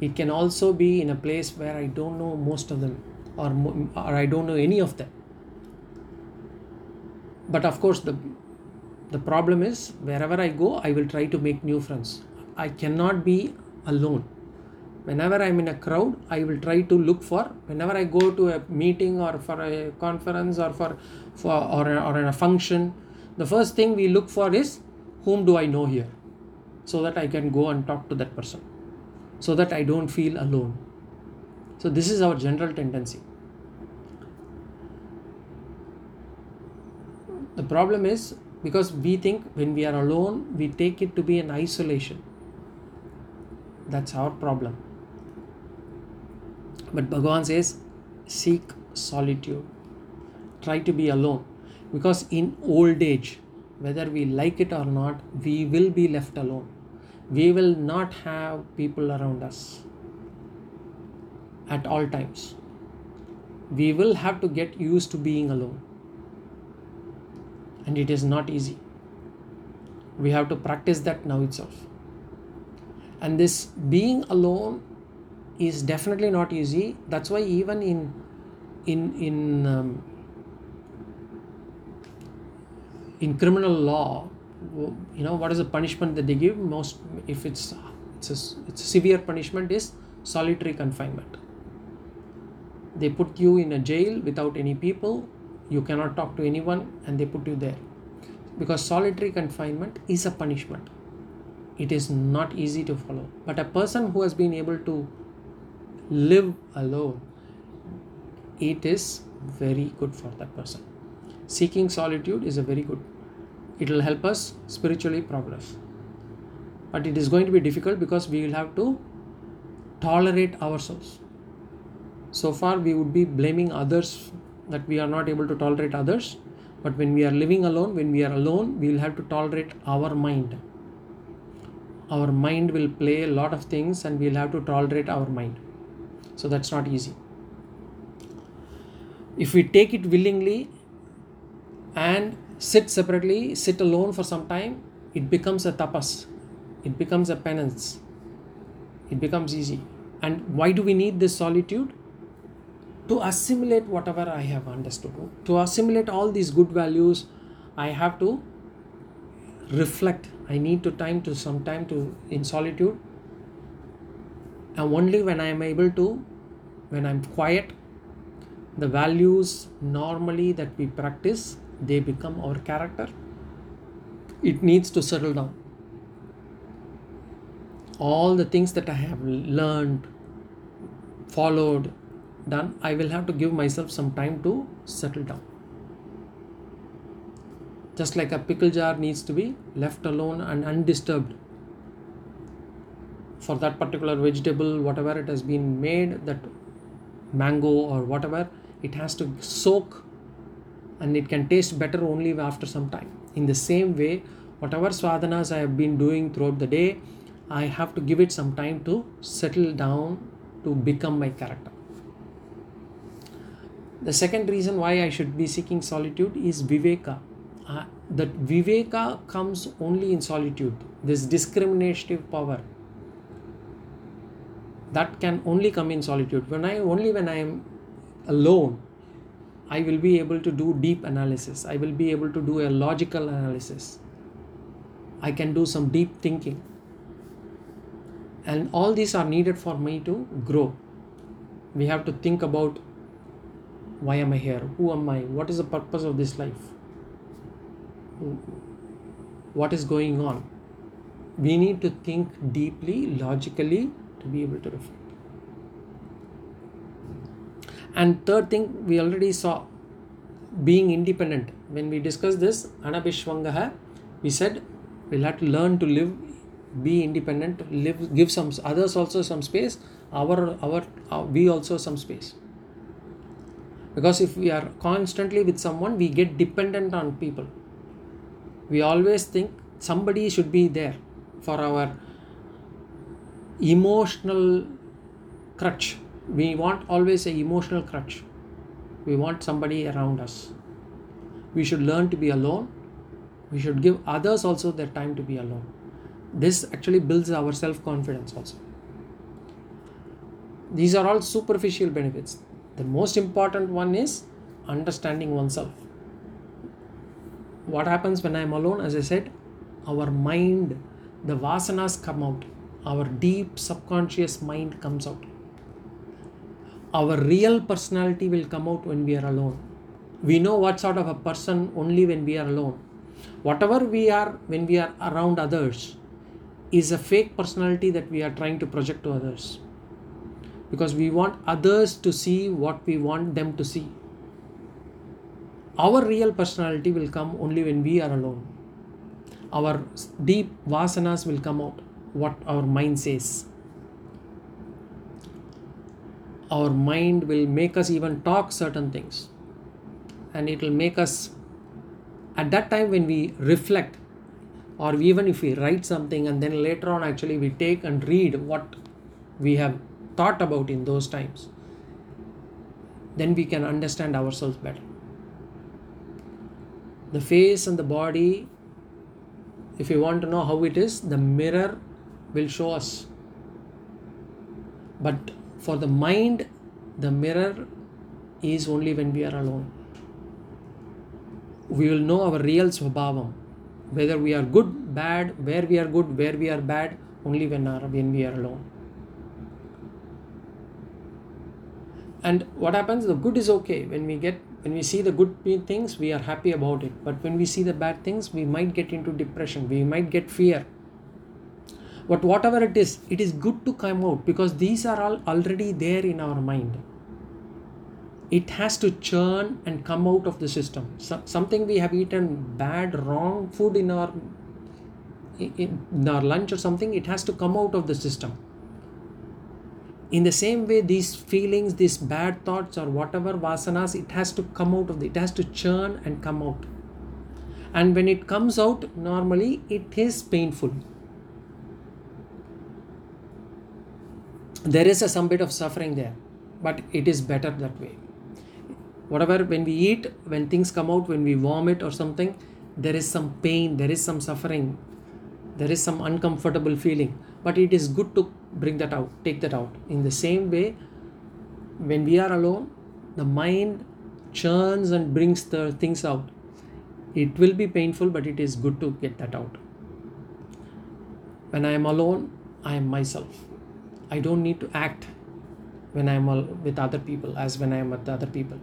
It can also be in a place where I don't know most of them or, or I don't know any of them. But of course, the the problem is wherever i go i will try to make new friends. I cannot be alone. Whenever i'm in a crowd i will try to look for whenever i go to a meeting or for a conference or for for or, or a function the first thing we look for is whom do i know here? So that i can go and talk to that person. So that i don't feel alone. So this is our general tendency. The problem is because we think when we are alone we take it to be an isolation. That's our problem. But bhagavan says seek solitude. Try to be alone. Because in old age whether we like it or not we will be left alone. We will not have people around us at all times. We will have to get used to being alone and it is not easy. We have to practice that now itself. And this being alone is definitely not easy. That's why even in in in um, in criminal law you know what is the punishment that they give? Most if it's it's a, it's a severe punishment is solitary confinement. They put you in a jail without any people you cannot talk to anyone and they put you there. Because solitary confinement is a punishment. It is not easy to follow. But a person who has been able to live alone it is very good for that person. Seeking solitude is a very good. It will help us spiritually progress. But it is going to be difficult because we will have to tolerate ourselves so far we would be blaming others that we are not able to tolerate others but when we are living alone when we are alone we will have to tolerate our mind. Our mind will play a lot of things and we'll have to tolerate our mind. So that's not easy. If we take it willingly and sit separately sit alone for some time it becomes a tapas. It becomes a penance. It becomes easy. And why do we need this solitude to assimilate whatever I have understood. To assimilate all these good values, I have to reflect. I need to time to some time to in solitude. And only when I am able to, when I'm quiet, the values normally that we practice, they become our character. It needs to settle down. All the things that I have learned, followed, done i will have to give myself some time to settle down just like a pickle jar needs to be left alone and undisturbed for that particular vegetable whatever it has been made that mango or whatever it has to soak and it can taste better only after some time in the same way whatever sadhanas i have been doing throughout the day i have to give it some time to settle down to become my character. The second reason why I should be seeking solitude is viveka. Uh, that viveka comes only in solitude. This discriminative power that can only come in solitude. When I only when I am alone, I will be able to do deep analysis. I will be able to do a logical analysis. I can do some deep thinking. And all these are needed for me to grow. We have to think about why am I here? Who am I? What is the purpose of this life? What is going on? We need to think deeply, logically to be able to reflect. And third thing, we already saw being independent. When we discussed this, Anabhishwangaha, we said we'll have to learn to live, be independent, live, give some others also some space, our, our, our we also some space because if we are constantly with someone we get dependent on people. We always think somebody should be there for our emotional crutch. We want always a emotional crutch. We want somebody around us. We should learn to be alone. We should give others also their time to be alone. This actually builds our self confidence also. These are all superficial benefits the most important one is understanding oneself. What happens when I am alone? As I said, our mind, the vasanas come out. Our deep subconscious mind comes out. Our real personality will come out when we are alone. We know what sort of a person only when we are alone. Whatever we are when we are around others is a fake personality that we are trying to project to others because we want others to see what we want them to see. Our real personality will come only when we are alone. Our deep vasanas will come out, what our mind says. Our mind will make us even talk certain things. And it will make us, at that time when we reflect, or even if we write something and then later on actually we take and read what we have thought about in those times, then we can understand ourselves better. The face and the body, if you want to know how it is, the mirror will show us. But for the mind, the mirror is only when we are alone. We will know our real swabhavam, whether we are good, bad, where we are good, where we are bad, only when, are, when we are alone. And what happens the good is okay. When we get when we see the good things we are happy about it. But when we see the bad things we might get into depression. We might get fear. But whatever it is it is good to come out because these are all already there in our mind. It has to churn and come out of the system. So, something we have eaten bad wrong food in our in our lunch or something it has to come out of the system in the same way these feelings these bad thoughts or whatever vasanas it has to come out of the, it has to churn and come out. And when it comes out normally it is painful. There is a some bit of suffering there but it is better that way. Whatever when we eat when things come out when we vomit or something there is some pain there is some suffering there is some uncomfortable feeling but it is good to bring that out take that out. In the same way when we are alone the mind churns and brings the things out. It will be painful but it is good to get that out. When i am alone i am myself. I don't need to act when i am with other people as when i am with other people.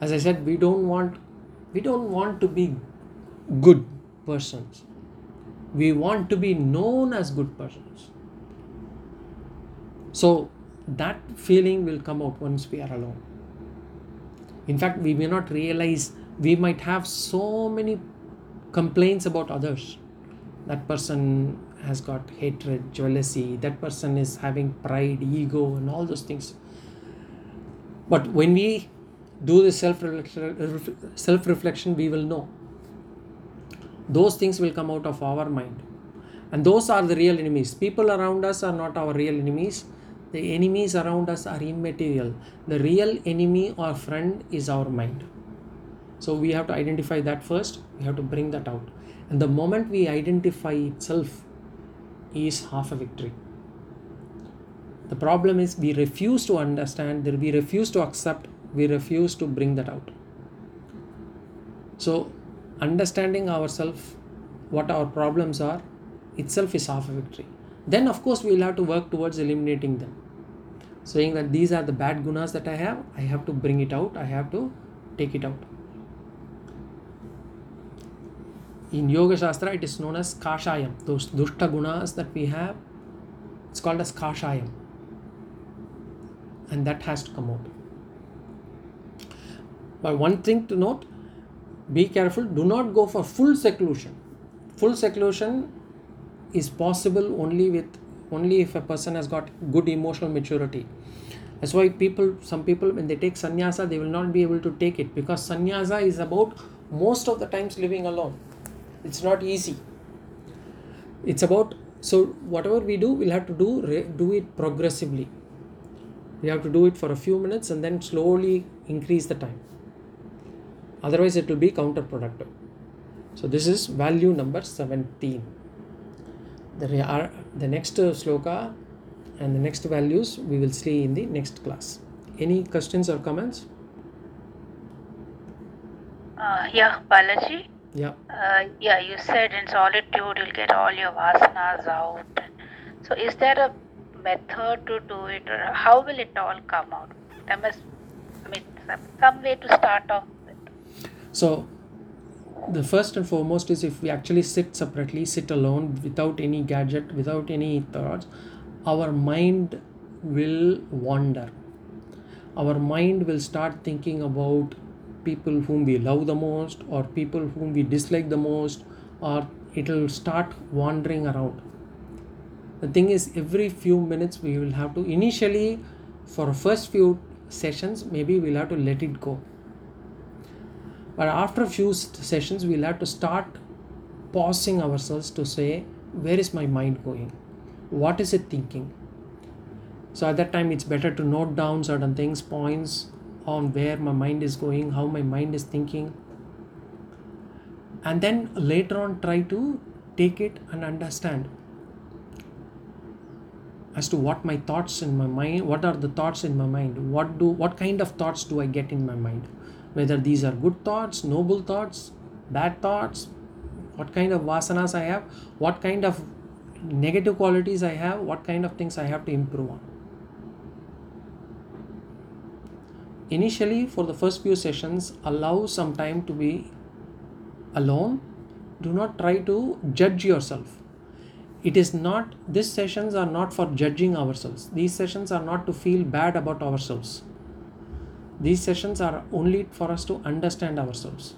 As i said we don't want we don't want to be good persons we want to be known as good persons. So that feeling will come out once we are alone. In fact, we may not realize we might have so many complaints about others. That person has got hatred, jealousy, that person is having pride, ego, and all those things. But when we do the self self reflection, we will know those things will come out of our mind And those are the real enemies. People around us are not our real enemies. The enemies around us are immaterial. The real enemy or friend is our mind. So we have to identify that first. We have to bring that out. And the moment we identify itself is half a victory. The problem is we refuse to understand, we refuse to accept, we refuse to bring that out. So understanding ourselves, what our problems are, itself is half a victory. Then, of course, we will have to work towards eliminating them. Saying that these are the bad gunas that I have, I have to bring it out, I have to take it out. In Yoga Shastra, it is known as Kashayam. Those dushta gunas that we have, it's called as Kashayam. And that has to come out. But one thing to note be careful, do not go for full seclusion. Full seclusion is possible only with only if a person has got good emotional maturity. That's why people some people when they take sannyasa they will not be able to take it because sannyasa is about most of the times living alone. It's not easy. It's about so whatever we do we'll have to do do it progressively. We have to do it for a few minutes and then slowly increase the time otherwise it will be counterproductive so this is value number 17 the, are the next sloka and the next values we will see in the next class. Any questions or comments? Uh, yeah, Balaji. Yeah. Uh, yeah, you said in solitude you'll get all your vasanas out. So, is there a method to do it, or how will it all come out? There must, I mean, some, some way to start off. So, the first and foremost is if we actually sit separately sit alone without any gadget without any thoughts our mind will wander. Our mind will start thinking about people whom we love the most or people whom we dislike the most or it will start wandering around. The thing is every few minutes we will have to initially for first few sessions maybe we'll have to let it go but after a few sessions, we'll have to start pausing ourselves to say, where is my mind going? What is it thinking? So at that time, it's better to note down certain things, points on where my mind is going, how my mind is thinking. And then later on, try to take it and understand as to what my thoughts in my mind what are the thoughts in my mind what do what kind of thoughts do i get in my mind whether these are good thoughts, noble thoughts, bad thoughts, what kind of vasanas I have, what kind of negative qualities I have, what kind of things I have to improve on. Initially, for the first few sessions, allow some time to be alone. Do not try to judge yourself. It is not, these sessions are not for judging ourselves. These sessions are not to feel bad about ourselves these sessions are only for us to understand ourselves.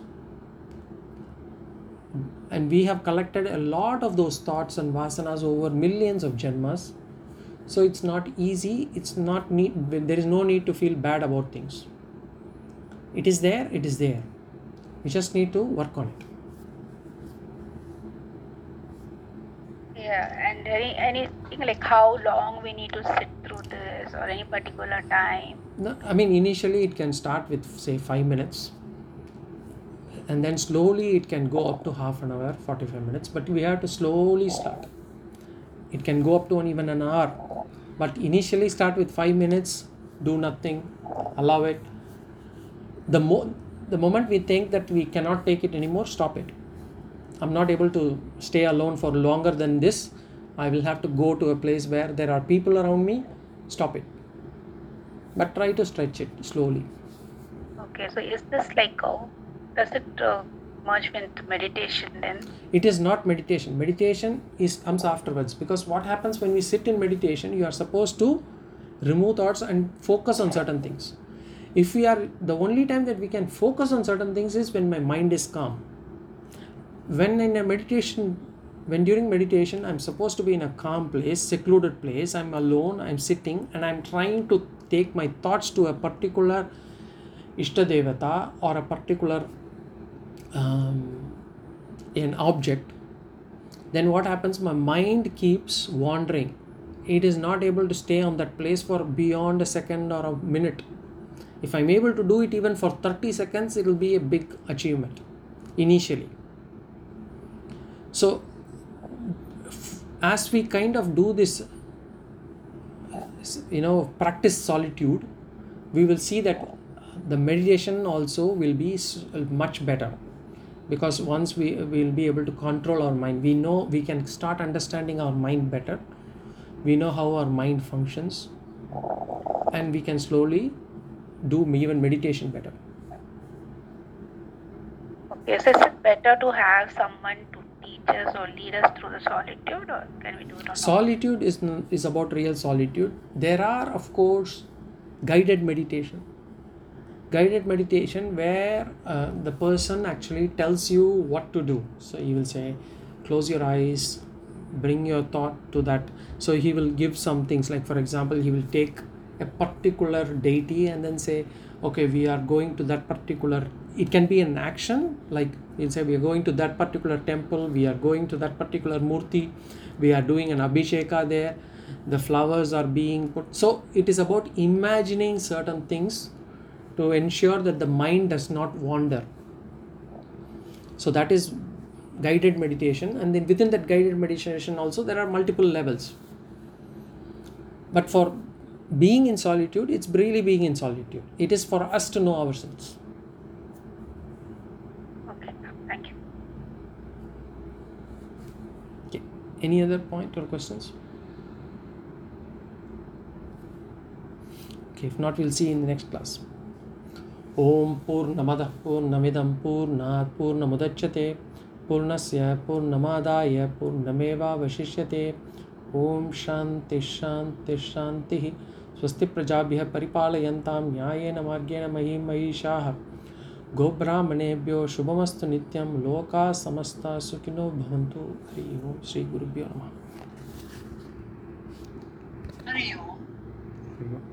And we have collected a lot of those thoughts and vasanas over millions of janmas. So it's not easy, it's not need there is no need to feel bad about things. It is there, it is there. We just need to work on it. Yeah, and any anything like how long we need to sit through this or any particular time? I mean, initially it can start with say five minutes, and then slowly it can go up to half an hour, 45 minutes. But we have to slowly start. It can go up to even an hour, but initially start with five minutes, do nothing, allow it. The mo- the moment we think that we cannot take it anymore, stop it. I'm not able to stay alone for longer than this. I will have to go to a place where there are people around me. Stop it but try to stretch it slowly. Okay, so is this like, oh, does it uh, merge with meditation then? It is not meditation. Meditation is comes afterwards because what happens when we sit in meditation, you are supposed to remove thoughts and focus on certain things. If we are the only time that we can focus on certain things is when my mind is calm. When in a meditation, when during meditation, I'm supposed to be in a calm place, secluded place, I'm alone, I'm sitting, and I'm trying to take my thoughts to a particular Ishtadevata or a particular um, an object then what happens? My mind keeps wandering. It is not able to stay on that place for beyond a second or a minute. If i'm able to do it even for 30 seconds it will be a big achievement initially. So as we kind of do this you know practice solitude we will see that the meditation also will be much better. Because once we will be able to control our mind we know we can start understanding our mind better. We know how our mind functions. And we can slowly do even meditation better. Okay, so is it better to have someone to teach us or lead us through the solitude, or can we do it solitude is is about real solitude. There are of course guided meditation. Guided meditation where uh, the person actually tells you what to do. So he will say close your eyes bring your thought to that. So he will give some things. Like for example he will take a particular deity and then say okay we are going to that particular it can be an action like he'll say we are going to that particular temple we are going to that particular murti we are doing an abhisheka there the flowers are being put. So it is about imagining certain things to ensure that the mind does not wander. So that is guided meditation and then within that guided meditation also there are multiple levels. But for being in solitude it's really being in solitude it is for us to know ourselves Okay, thank you. okay any other point or questions okay if not we'll see in the next class ॐ पूर्णमदः पूर्णमिदं पूर्णात् पूर्णमुदच्यते पूर्णस्य पूर्णमादाय पूर्णमेवावशिष्यते ॐ शान्तिः शान्तिः शान्तिः स्वस्ति प्रजाभ्यः परिपालयन्तां न्यायेन मार्गेण महीं महिषाः गोब्राह्मणेभ्यो शुभमस्तु नित्यं लोकाः समस्ता सुखिनो भवन्तु। हरि ओं श्रीगुरुभ्यो नमः। हरि ओम्